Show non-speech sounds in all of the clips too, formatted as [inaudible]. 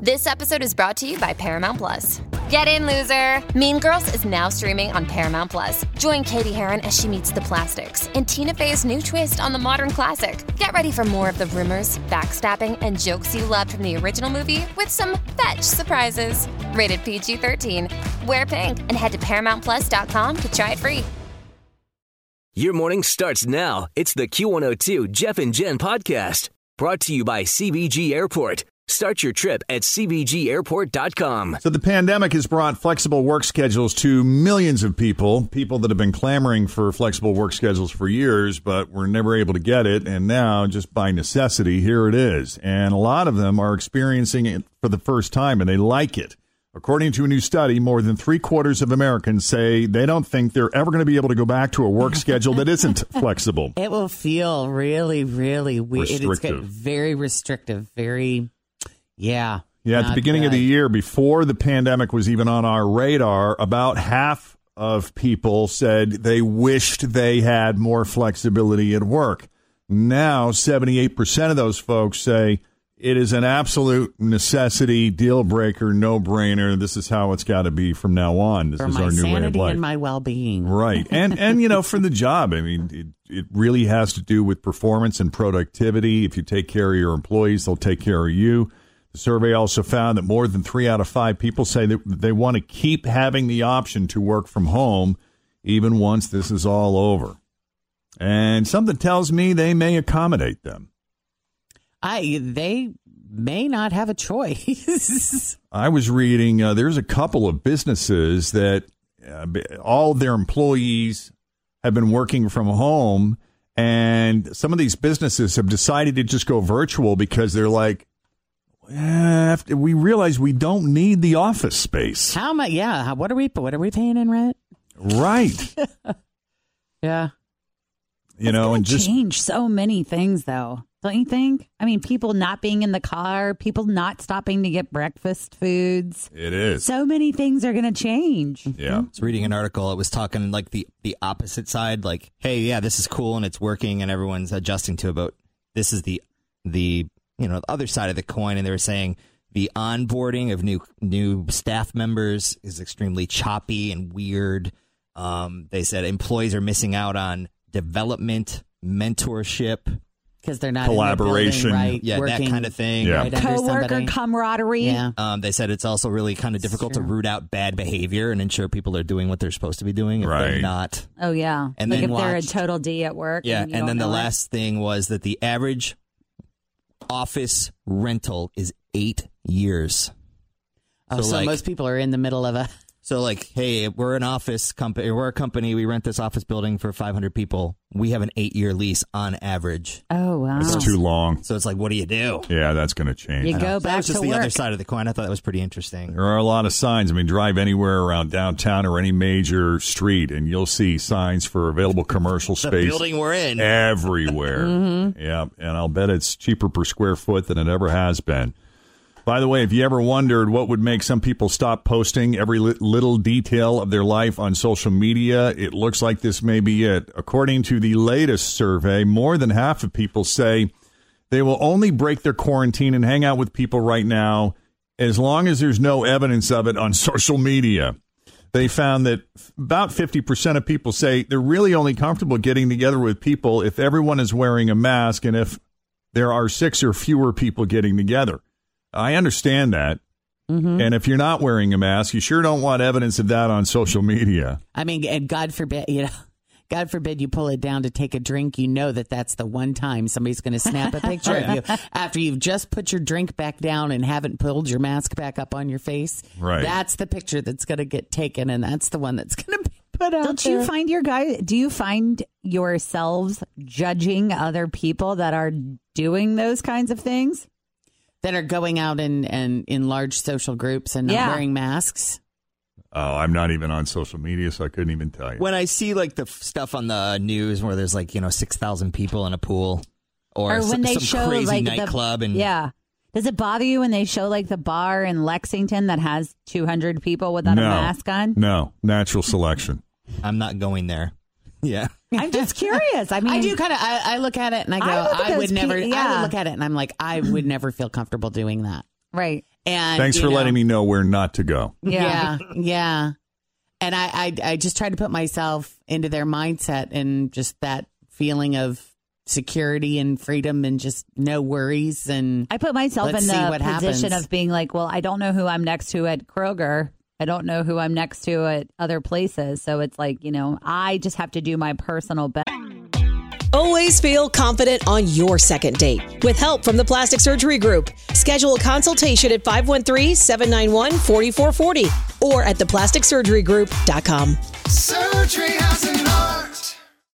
This episode is brought to you by Paramount Plus. Get in, loser! Mean Girls is now streaming on Paramount Plus. Join Cady Heron as she meets the plastics in Tina Fey's new twist on the modern classic. Get ready for more of the rumors, backstabbing, and jokes you loved from the original movie with some fetch surprises. Rated PG 13. Wear pink and head to ParamountPlus.com to try it free. Your morning starts now. It's the Q102 Jeff and Jen podcast brought to you by CVG Airport. Start your trip at CVGAirport.com. So the pandemic has brought flexible work schedules to millions of people, people that have been clamoring for flexible work schedules for years, but were never able to get it. And now, just by necessity, here it is. And a lot of them are experiencing it for the first time and they like it. According to a new study, more than three quarters of Americans say they don't think they're ever going to be able to go back to a work [laughs] schedule that isn't flexible. It will feel really, really weird. It's Restrictive. very restrictive. Very, yeah. Yeah, at the beginning of the year, before the pandemic was even on our radar, about half of people said they wished they had more flexibility at work. Now, 78% of those folks say it is an absolute necessity, deal breaker, no brainer. This is how it's got to be from now on. This for is our new way of life. and my well-being. Right. And and you know, for the job, I mean, it, it really has to do with performance and productivity. If you take care of your employees, they'll take care of you. The survey also found that more than 3 out of 5 people say that they want to keep having the option to work from home even once this is all over. And something tells me they may accommodate them. I they may not have a choice. [laughs] I was reading uh, there's a couple of businesses that uh, all their employees have been working from home, and some of these businesses have decided to just go virtual because they're like, after- we realize we don't need the office space, How much? Yeah. How, what are we? What are we paying in rent? right? [laughs] Yeah. You know, and just change so many things, though, don't you think? I mean, people not being in the car, people not stopping to get breakfast foods. it is, So many things are going to change. yeah. I was reading an article. It was talking like the the opposite side. Like, hey, yeah, this is cool and it's working and everyone's adjusting to it. But this is the the you know the other side of the coin. And they were saying the onboarding of new new staff members is extremely choppy and weird. Um, they said employees are missing out on development, mentorship, Because they're not in the building, Collaboration. right? yeah, working that kind of thing. Yeah. right under Coworker somebody. camaraderie. Yeah. Um, they said it's also really kind of difficult to root out bad behavior and ensure people are doing what they're supposed to be doing if Right. they're not. Oh yeah. And like then if they're a total D at work. Yeah, and, and then the it. last thing was that the average office rental is eight years. Oh, So, so like- most people are in the middle of a. So, like, hey, we're an office company. We're a company. We rent this office building for 500 people. We have an eight-year lease on average. Oh wow. It's too long. So it's like, what do you do? Yeah, that's going to change. You I go know. So that back was just to the work. other side of the coin. I thought that was pretty interesting. There are a lot of signs. I mean, drive anywhere around downtown or any major street, and you'll see signs for available commercial The space building we're in. everywhere. Mm-hmm. Yeah, and I'll bet it's cheaper per square foot than it ever has been. By the way, if you ever wondered what would make some people stop posting every little detail of their life on social media, it looks like this may be it. According to the latest survey, more than half of people say they will only break their quarantine and hang out with people right now as long as there's no evidence of it on [laughs] social media. They found that about 50% of people say they're really only comfortable getting together with people if everyone is wearing a mask and if there are six or fewer people getting together. I understand that. Mm-hmm. And if you're not wearing a mask, you sure don't want evidence of that on social media. I mean, and God forbid, you know, [laughs] God forbid you pull it down to take a drink. You know that that's the one time somebody's going to snap a picture of you [laughs] after you've just put your drink back down and haven't pulled your mask back up on your face. Right. That's the picture that's going to get taken, and that's the one that's going to be put out. Don't you find your guy? Do you find yourselves judging other people that are doing those kinds of things? That are going out and and in large social groups and not Yeah. wearing masks? Oh, I'm not even on social media, so I couldn't even tell you. When I see like the f- stuff on the news where there's like you know six thousand people in a pool, or, or s- when they some show crazy like nightclub, the, and yeah. Does it bother you when they show like the bar in Lexington that has 200 people without no, a mask on? No, natural selection. I'm not going there. Yeah, I'm just curious. I mean, [laughs] I do kind of. I, I look at it and I go, I I, would never. pe- I yeah. would look at it and I'm like, I would never feel comfortable doing that. Right. And Thanks for know, letting me know where not to go. Yeah, yeah. And I, I, I just try to put myself into their mindset and just that feeling of security and freedom and just no worries and I put myself in the position happens. of being like, well, I don't know who I'm next to at Kroger. I don't know who I'm next to at other places. So it's like, you know, I just have to do my personal best. Always feel confident on your second date. With help from the Plastic Surgery Group, schedule a consultation at 513-791-4440 or at theplasticsurgerygroup.com. Surgery has an art.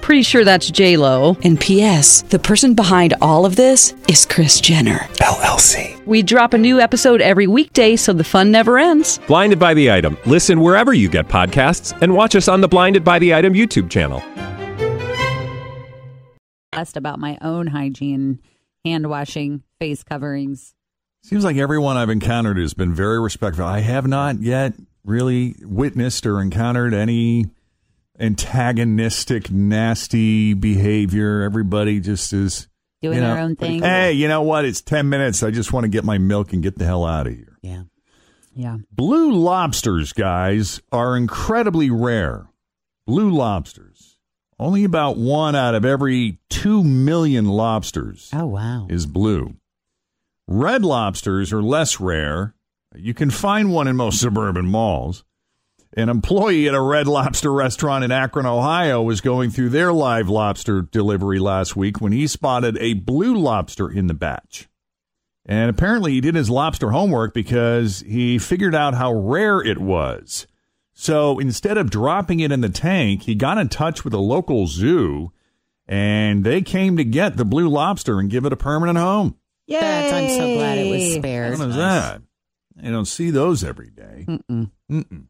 Pretty sure that's J Lo. And P.S. The person behind all of this is Kris Jenner LLC. We drop a new episode every weekday, so the fun never ends. Blinded by the item. Listen wherever you get podcasts, and watch us on the Blinded by the Item YouTube channel. Best about my own hygiene, hand washing, face coverings. Seems like everyone I've encountered has been very respectful. I have not yet really witnessed or encountered any antagonistic, nasty behavior. Everybody just is Doing you know, their own thing. Hey, you know what? It's 10 minutes. I just want to get my milk and get the hell out of here. yeah. Yeah. Blue lobsters, guys, are incredibly rare. Blue lobsters. Only about one out of every 2 million lobsters Oh wow. is blue. Red lobsters are less rare. You can find one in most [laughs] suburban malls. An employee at a red lobster restaurant in Akron, Ohio, was going through their live lobster delivery last week when he spotted a blue lobster in the batch. And apparently, he did his lobster homework because he figured out how rare it was. So instead of dropping it in the tank, he got in touch with a local zoo and they came to get the blue lobster and give it a permanent home. Yay. That's, I'm so glad it was What spared. is that? You don't see those every day. Mm-mm. Mm-mm.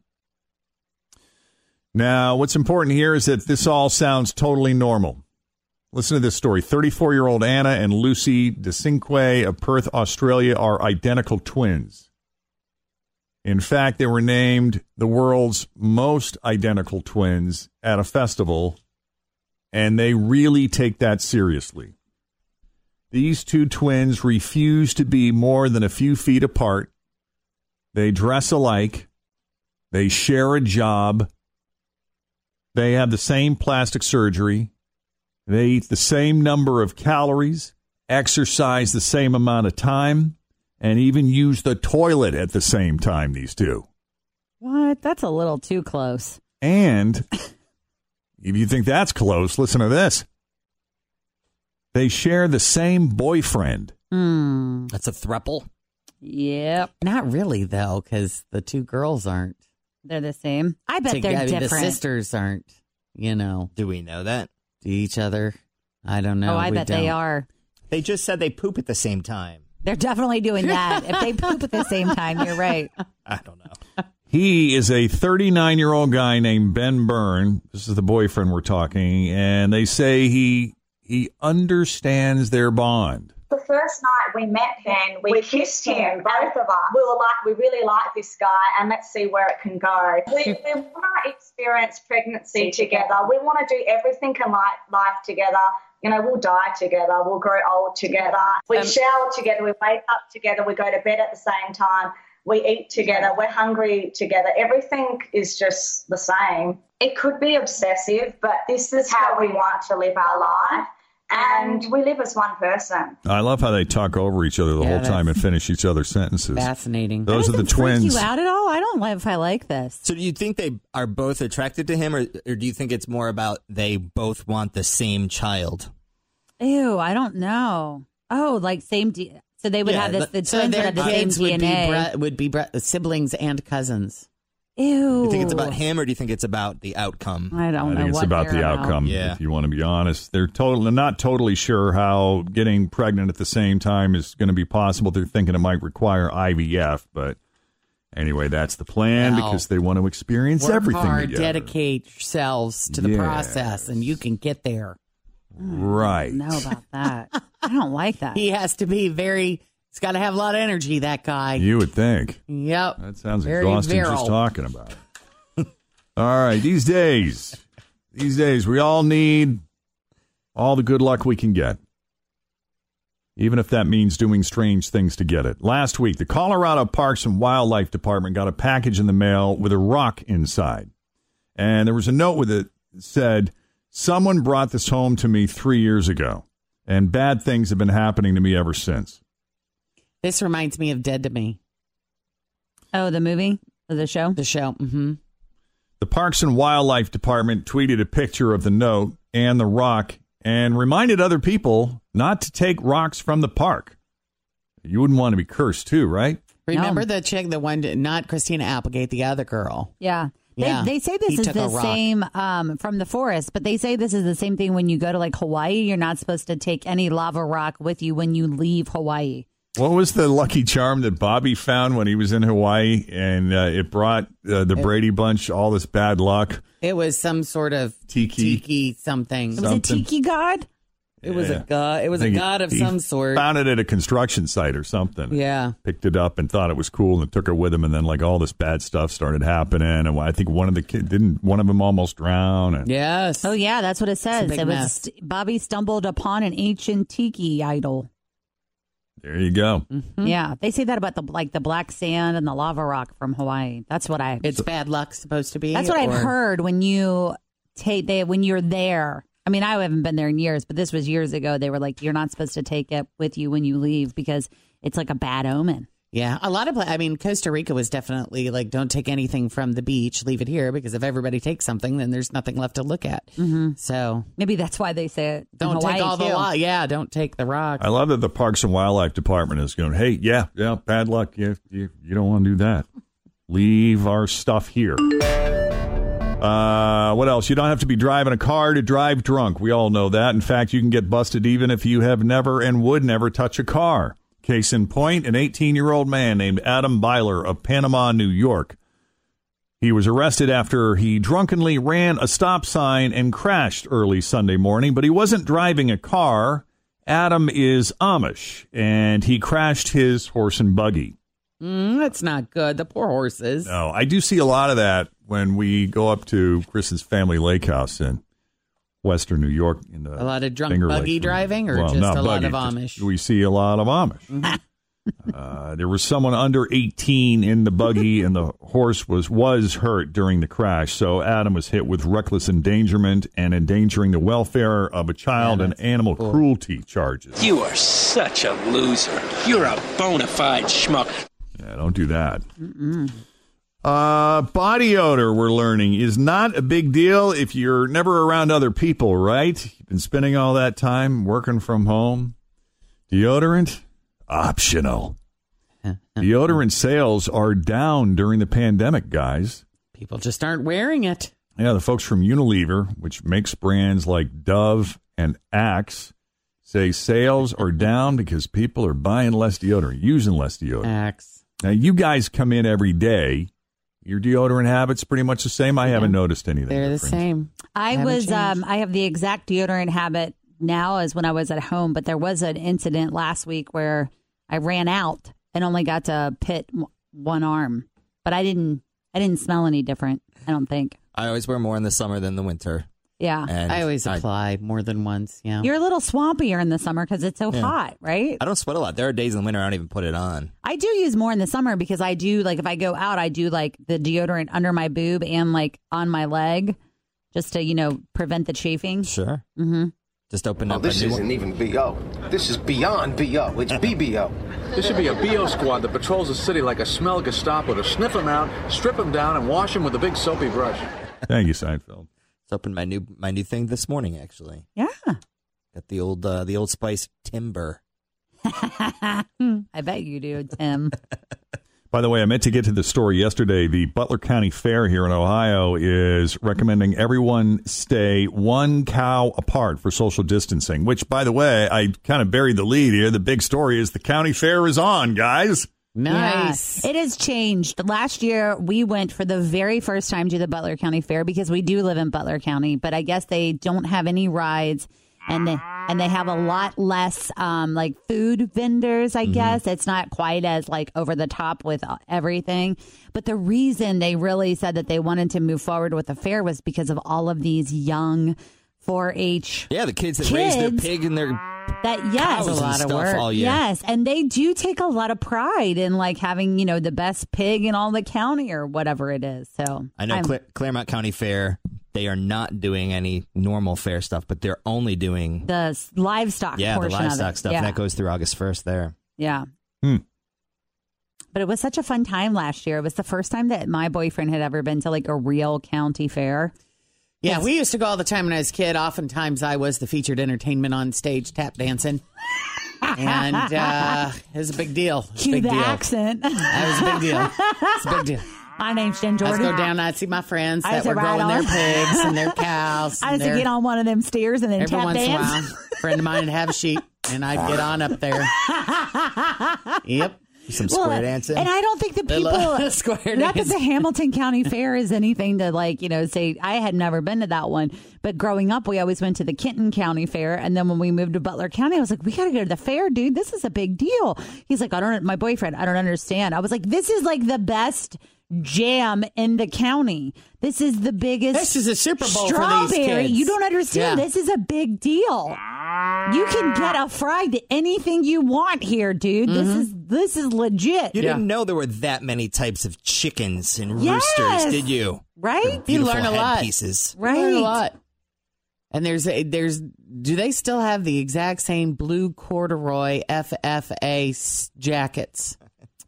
Now, what's important here is that this all sounds totally normal. Listen to this story. 34 year old Anna and Lucy DeCinque of Perth, Australia are identical twins. In fact, they were named the world's most identical twins at a festival, and they really take that seriously. These two twins refuse to be more than a few feet apart. They dress alike. They share a job. They have the same plastic surgery. They eat the same number of calories, exercise the same amount of time, and even use the toilet at the same time, these two. What? That's a little too close. And [laughs] if you think that's close, listen to this. They share the same boyfriend. Hmm. That's a thruple. Yep. Not really though, because the two girls aren't. They're the same. I bet together. they're different. The sisters aren't. You know, Do we know that? to each other. I don't know. oh, I We bet they don't. are. They just said they poop at the same time. They're definitely doing that. if they poop at the same time, you're right. I don't know. He is a 39 year old guy named Ben Byrne. This is the boyfriend we're talking, and they say he he understands their bond. The first night we met him, we, kissed him, both of us. We were like, we really like this guy, and let's see where it can go. We, we want to experience pregnancy together. We want to do everything in life, life together. You know, we'll die together, we'll grow old together. We um, shower together, we wake up together, we go to bed at the same time, we eat together, we're hungry together. Everything is just the same. It could be obsessive, but this is how we want to live our life. And we live as one person. I love how they talk over each other the Yeah, whole time and finish each other's sentences. Fascinating. Those are the Doesn't freak twins. you out at all? I don't know if I like this. So do you think they are both attracted to him, or, or do you think it's more about they both want the same child? Ew, I don't know. Oh, like same. D- so they would Yeah, have this. The So twins would have the same kids would be bre- would be bre- siblings and cousins. Ew. Do you think it's about him, or do you think it's about the outcome? I don't I know. think it's what about the outcome. Yeah. If you want to be honest, they're totally not totally sure how getting pregnant at the same time is going to be possible. They're thinking it might require IVF, but anyway, that's the plan Well, because they want to experience Work everything hard, together. dedicate yourselves to the Yes. process, and you can get there. Right. know about that. [laughs] I don't like that. He has to be very He's got to have a lot of energy, that guy. You would think. Yep. That sounds Very exhausting virile. just talking about it. [laughs] all right, these days, these days, we all need all the good luck we can get, even if that means doing strange things to get it. Last week, the Colorado Parks and Wildlife Department got a package in the mail with a rock inside, and there was a note with it that said, "Someone brought this home to me three years ago, and bad things have been happening to me ever since." This reminds me of Dead to Me, Oh, the movie the show? the show. Mm-hmm. The Parks and Wildlife Department tweeted a picture of the note and the rock and reminded other people not to take rocks from the park. You wouldn't want to be cursed, too, right? Remember the chick, the one, not Christina Applegate, the other girl. Yeah. They, Yeah. they say He this is the same um, from the forest, but they say this is the same thing when you go to like Hawaii. You're not supposed to take any lava rock with you when you leave Hawaii. What was the lucky charm that Bobby found when he was in Hawaii and uh, it brought uh, the Brady Bunch all this bad luck? It was some sort of Tiki. tiki something. Was it Something. Tiki God? It was a god. It was I a think god of he some sort. Found it at a construction site or something. Yeah. Picked it up and thought it was cool and took it with him. And then, like, all this bad stuff started happening. And I think one of the kids didn't, one of them almost drown. And Yes. Oh yeah, that's what it says. big It was. Bobby stumbled upon an ancient tiki idol. There you go. Mm-hmm. Yeah, they say that about the like the black sand and the lava rock from Hawaii. That's what I. It's bad luck supposed to be. That's what I've heard when you take they when you're there. I mean, I haven't been there in years, but this was years ago. They were like, you're not supposed to take it with you when you leave because it's like a bad omen. Yeah, a lot of. pla- I mean, Costa Rica was definitely like, don't take anything from the beach, leave it here, because if everybody takes something, then there's nothing left to look at. Mm-hmm. So Maybe that's why they say it. don't Hawaii, take all the too. lot. Yeah, don't take the rock. I love that the Parks and Wildlife Department is going, hey, yeah, yeah, bad luck. You, you, you don't want to do that. Leave our stuff here. Uh, what else? You don't have to be driving a car to drive drunk. We all know that. In fact, you can get busted even if you have never and would never touch a car. Case in point, an 18 year old man named Adam Byler of Panama, New York. He was arrested after he drunkenly ran a stop sign and crashed early Sunday morning, but he wasn't driving a car. Adam is Amish, and he crashed his horse and buggy. Mm, that's not good. The poor horses. No, I do see a lot of that when we go up to Chris's family lake house in Western New York. In the A lot of drunk Finger buggy Lakes. driving, or Well, just not a lot of Amish. we see a lot of Amish. [laughs] uh, there was someone under 18 in the buggy, [laughs] and the horse was was hurt during the crash. So Adam was hit with reckless endangerment and endangering the welfare of a child and animal cruelty charges. You are such a loser. You're a bona fide schmuck. Yeah, don't do that. Uh, body odor, we're learning, is not a big deal if you're never around other people, right? You've been spending all that time working from home. Deodorant, optional. [laughs] Deodorant sales are down during the pandemic, guys. People just aren't wearing it. Yeah, the folks from Unilever, which makes brands like Dove and Axe, say sales are down because people are buying less deodorant, using less deodorant. Axe. Now, you guys come in every day. Your deodorant habits pretty much the same. I haven't noticed anything. They're the same. I Haven't was um I have the exact deodorant habit now as when I was at home, but there was an incident last week where I ran out and only got to pit one arm, but I didn't I didn't smell any different. I don't think. I always wear more in the summer than the winter. Yeah. And I always apply more than once. Yeah. You're a little swampier in the summer because it's so Yeah. hot, right? I don't sweat a lot. There are days in the winter I don't even put it on. I do use more in the summer because I do like if I go out, I do like the deodorant under my boob and like on my leg, just to you know prevent the chafing. Sure. Mm-hmm. Just open Oh, up. this a new isn't even BO. This is beyond BO. It's BBO. [laughs] This should be a BO squad that patrols the city like a smell Gestapo to sniff them out, strip them down, and wash them with a big soapy brush. Thank you, Seinfeld. Just opened my new my new thing this morning. Actually, Yeah. got the old uh, the old Spice Timber. [laughs] I bet you do, Tim. [laughs] By the way, I meant to get to the story yesterday. The Butler County Fair here in Ohio is recommending everyone stay one cow apart for social distancing, which, by the way, I kind of buried the lead here. The big story is the county fair is on, guys. Nice. Yeah. It has changed. Last year, we went for the very first time to the Butler County Fair because we do live in Butler County, but I guess they don't have any rides. and they and they have a lot less um, like food vendors. I guess it's not quite as like over the top with uh, everything. But the reason they really said that they wanted to move forward with the fair was because of all of these young 4-H Yeah, the kids that raise their pig and their that yes, cows and stuff all year. Yes, and they do take a lot of pride in like having you know the best pig in all the county or whatever it is. So I know I'm- Cla- Clermont County Fair. They are not doing any normal fair stuff, but they're only doing the s- livestock. yeah the portion of livestock it. stuff. Yeah. And that goes through August first. There. Yeah. Hmm. But it was such a fun time last year. It was the first time that my boyfriend had ever been to like a real county fair. Yeah, we used to go all the time when I was a kid. Oftentimes, I was the featured entertainment on stage, tap dancing, and uh, it was a big deal. It was a Cue big the deal. accent. That was a big deal. It's a big deal. [laughs] My name's Jen I Jordan. to go down. And I'd see my friends I that were growing their pigs and their [laughs] cows. I used to get on one of them stairs and then every tap once in a dance. while. Friend of mine would have a sheep, and I'd get on up there. [laughs] Yep. Some Well, square dancing. And I don't think [laughs] the people square not that the Hamilton [laughs] County Fair is anything to like, you know, say I had never been to that one. But growing up we always went to the Kenton County Fair and then when we moved to Butler County, I was like, We gotta go to the fair, dude. This is a big deal. He's like, I don't my boyfriend, I don't understand. I was like, This is like the best jam in the county. This is the biggest This is a Super Bowl for these strawberry. kids. You don't understand. Yeah. This is a big deal. You can get a fried anything you want here, dude. This Mm-hmm. is this is legit. You didn't know there were that many types of chickens and Yes. roosters, did you? Right? You learn a lot. pieces. You learn a lot. And there's a, there's do they still have the exact same blue corduroy FFA jackets?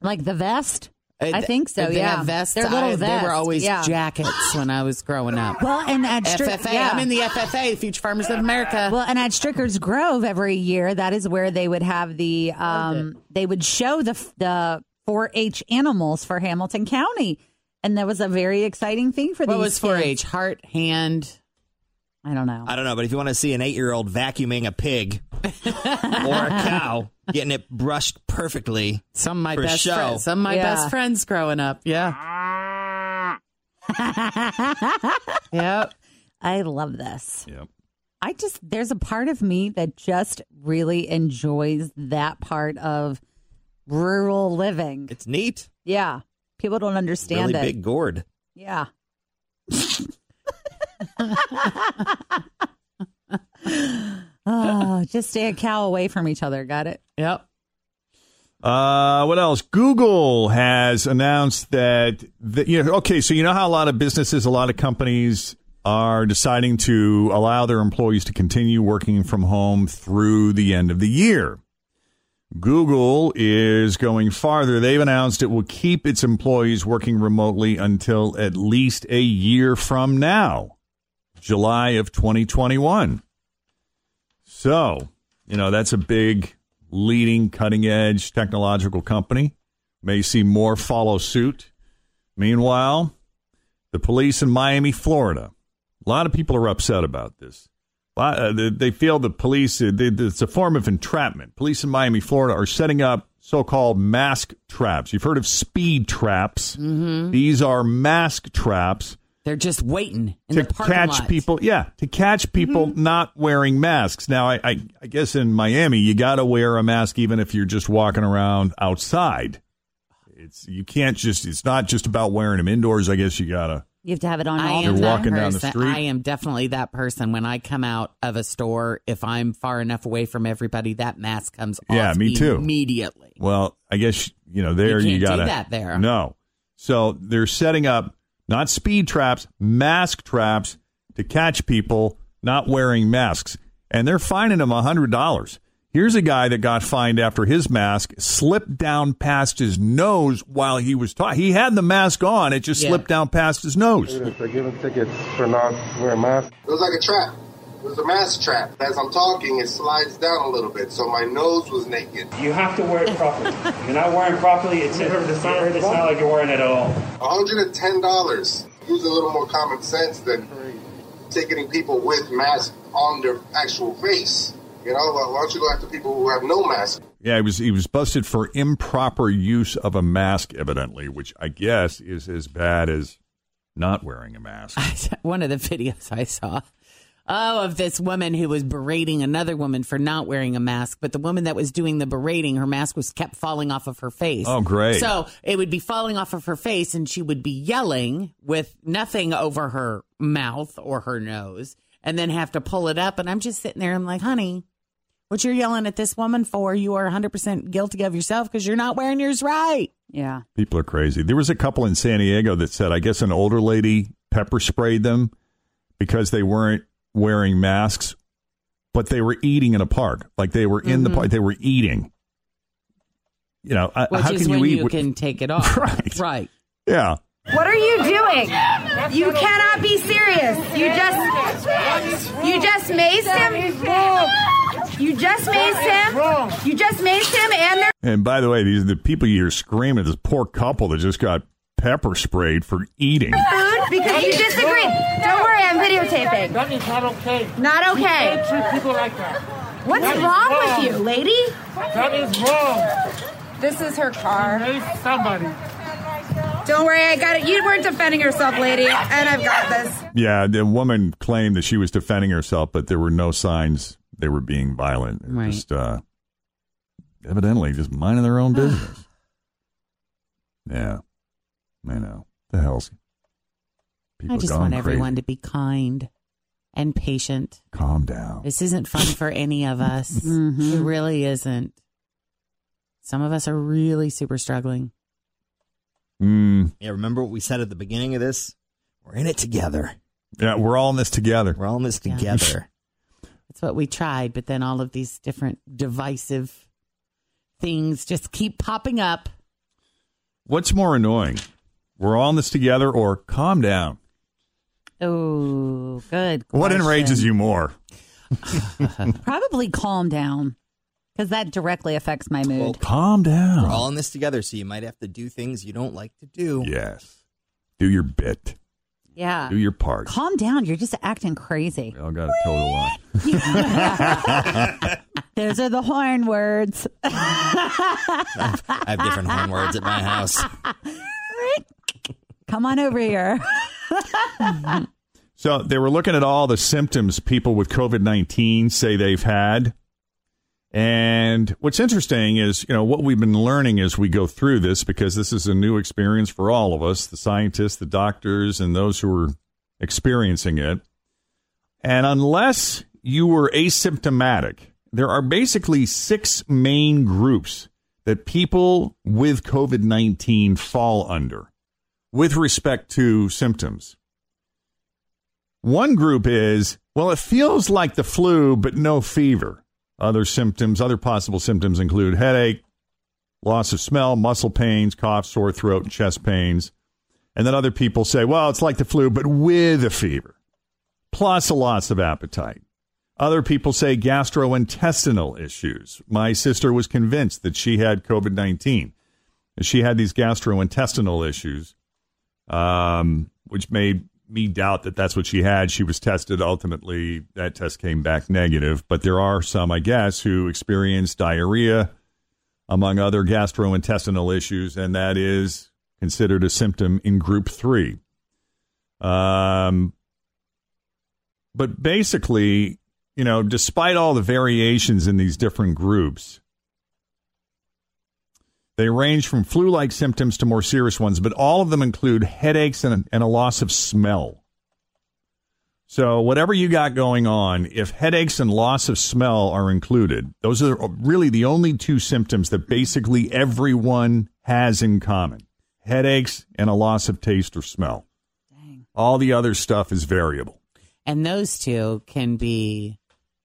Like the vest? I think so, They yeah. have vests. They're little I- They were always yeah. jackets when I was growing up. Well, and at Stri- FFA. yeah. I'm in the FFA, Future Farmers of America. Well, and at Stricker's Grove every year, that is where they would have the um they would show the the 4-H animals for Hamilton County. And that was a very exciting thing for what these was 4-H? Heart, hand. I don't know. I don't know, but if you want to see an eight-year-old vacuuming a pig [laughs] or a cow, getting it brushed perfectly, Some of my For best show. friends. Some of my Yeah. best friends growing up. Yeah. [laughs] yep. I love this. Yep. I just there's a part of me that just really enjoys that part of rural living. it's neat. Yeah. People don't understand Really it. big gourd. Yeah. [laughs] oh, just stay a cow away from each other. Got it? Yep. Uh, what else? Google has announced that, that you know, okay, so you know how a lot of businesses, a lot of companies are deciding to allow their employees to continue working from home through the end of the year. Google is going farther. They've announced it will keep its employees working remotely until at least a year from now, July of 2021. So, you know, that's a big, leading, cutting edge technological company. May see more follow suit. Meanwhile, the police in Miami, Florida, a lot of people are upset about this. Uh, they- They feel the police, uh, they- it's a form of entrapment. Police in Miami, Florida are setting up so called mask traps. You've heard of speed traps. Mm-hmm. These are mask traps They're just waiting in to catch people. Yeah, to catch people not wearing masks. Now, I, I, I guess in Miami, you got to wear a mask even if you're just walking around outside. It's you can't just. It's not just about wearing them indoors. I guess you gotta. You have to have it on I all am the You're time. walking that down the person. street. I am definitely that person. When I come out of a store, if I'm far enough away from everybody, that mask comes off. Yeah, me too. immediately. Well, I guess you know there You you, can't do gotta that there. No, so they're setting up not speed traps, mask traps to catch people not wearing masks, and they're fining them a hundred dollars. Here's a guy that got fined after his mask slipped down past his nose while he was talking. He had the mask on; it just Yeah. slipped down past his nose. They're giving tickets for not wearing masks. It was like a trap. It was a mask trap. As I'm talking, it slides down a little bit, so my nose was naked. You have to wear it properly. If you're not wearing it properly, it's, it's, not, it's not like you're wearing it at all. $110. Use a little more common sense than ticketing people with masks on their actual face. You know, why don't you go after people who have no mask? Yeah, he was he was busted for improper use of a mask, evidently, which I guess is as bad as not wearing a mask. [laughs] One of the videos I saw, Oh, of this woman who was berating another woman for not wearing a mask, but the woman that was doing the berating, her mask was kept falling off of her face. Oh, great. So it would be falling off of her face, and she would be yelling with nothing over her mouth or her nose, and then have to pull it up. And I'm just sitting there, I'm like, honey, what you're yelling at this woman for, you are 100% guilty of yourself because you're not wearing yours right. Yeah. People are crazy. There was a couple in San Diego that said, I guess an older lady pepper sprayed them because they weren't wearing masks, but they were eating in a park. Like they were in the Mhm. park, they were eating. You know, uh, Which how is can when you you, eat? wi- can take it [laughs] off. Right. Right. yeah. What are you doing? You cannot be serious. You just you just maced him. You just maced him. You just maced him and they're And by the way, these are the people you're screaming. at This poor couple that just got pepper sprayed for eating. food because you disagreed. Don't worry, I'm videotaping. That is not okay. Not You okay. can't treat people like that. What's That is wrong wrong. with you, lady? That is wrong. This is her car. Raise somebody. Don't worry, I got it. You weren't defending yourself, lady, and I've got this. Yeah, the woman claimed that she was defending herself, but there were no signs they were being violent. Right. Just uh, evidently just minding their own business. yeah, I know. The hell's people I just want crazy. everyone to be kind and patient. calm down. This isn't fun for any of us. [laughs] Mm-hmm. It really isn't. Some of us are really super struggling. Mm, Yeah, remember what we said at the beginning of this? We're in it together. yeah, we're all in this together. We're all in this together. [laughs] That's what we tried, but then all of these different divisive things just keep popping up. What's more annoying? We're all in this together, or calm down. Oh, good. What question. enrages you more? [laughs] [laughs] Probably calm down because that directly affects my mood. Well, Calm down. We're all in this together, so you might have to do things you don't like to do. Yes. Do your bit. Yeah. Do your part. Calm down. You're just acting crazy. We all got a total line. [laughs] Those are the horn words. I have different horn words at my house. Come on over here. So they were looking at all the symptoms people with COVID 19 say they've had. And what's interesting is, you know, what we've been learning as we go through this, because this is a new experience for all of us the scientists, the doctors, and those who are experiencing it. And unless you were asymptomatic, there are basically six main groups that people with COVID 19 fall under with respect to symptoms. One group is, well, it feels like the flu, but no fever. Other symptoms, other possible symptoms include headache, loss of smell, muscle pains, cough, sore throat, and chest pains. And then other people say, well, it's like the flu, but with a fever, plus a loss of appetite. Other people say gastrointestinal issues. My sister was convinced that she had COVID 19. She had these gastrointestinal issues, um, which made me doubt that that's what she had. She was tested. Ultimately, that test came back negative. But there are some, I guess, who experience diarrhea, among other gastrointestinal issues, and that is considered a symptom in group three. Um, but basically, you know, despite all the variations in these different groups, they range from flu like symptoms to more serious ones, but all of them include headaches and, and a loss of smell. So, whatever you got going on, if headaches and loss of smell are included, those are really the only two symptoms that basically everyone has in common headaches and a loss of taste or smell. All the other stuff is variable. And those two can be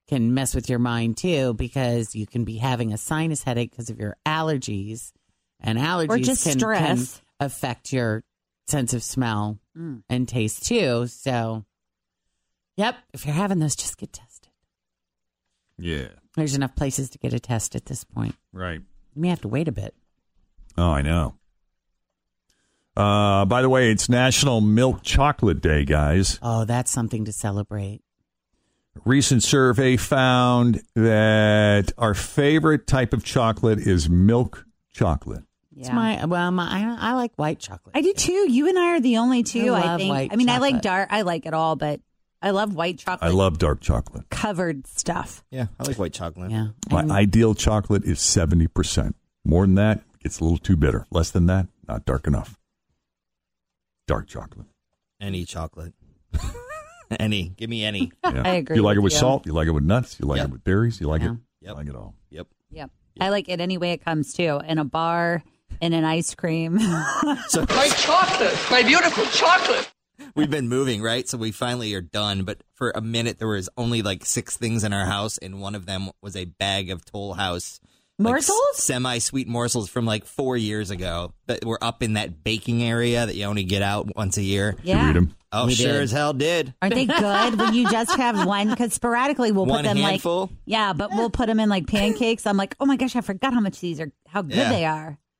can mess with your mind too because you can be having a sinus headache because of your allergies and allergies or just can, can stress. affect your sense of smell Mm. and taste too. So yep, if you're having those just get tested. Yeah. There's enough places to get a test at this point. Right. You may have to wait a bit. Oh, I know. Uh, by the way, it's National Milk Chocolate Day, guys. Oh, that's something to celebrate. Recent survey found that our favorite type of chocolate is milk chocolate. It's my well, my I, I like white chocolate. I do too. You and I are the only two. I I, love think. white I mean, I like dark. I like it all, but I love white chocolate I love dark chocolate. covered stuff. Yeah, I like white chocolate. Yeah. My ideal chocolate is 70%. More than that, it's a little too bitter. Less than that, not dark enough. Dark chocolate. Any chocolate. [laughs] any. Give me any. [laughs] Yeah. I agree You like it with with you. salt. You like it with nuts. You like Yep. it with berries. You like Yeah. it. You like it all. Yep. Yep. I like it any way it comes too. In a bar, in an ice cream. [laughs] So My chocolate, my beautiful chocolate. we've been moving, right? So we finally are done. But for a minute, there was only like six things in our house, and one of them was a bag of Toll House Morsels? semi sweet morsels from like four years ago that were up in that baking area that you only get out once a year. Yeah. You eat 'em? Oh, We sure did. as hell did. Aren't they good when you just have one? Because sporadically we'll One put them handful? like yeah, but we'll put them in like pancakes. I'm like, oh my gosh, I forgot how much these are, how good Yeah. they are.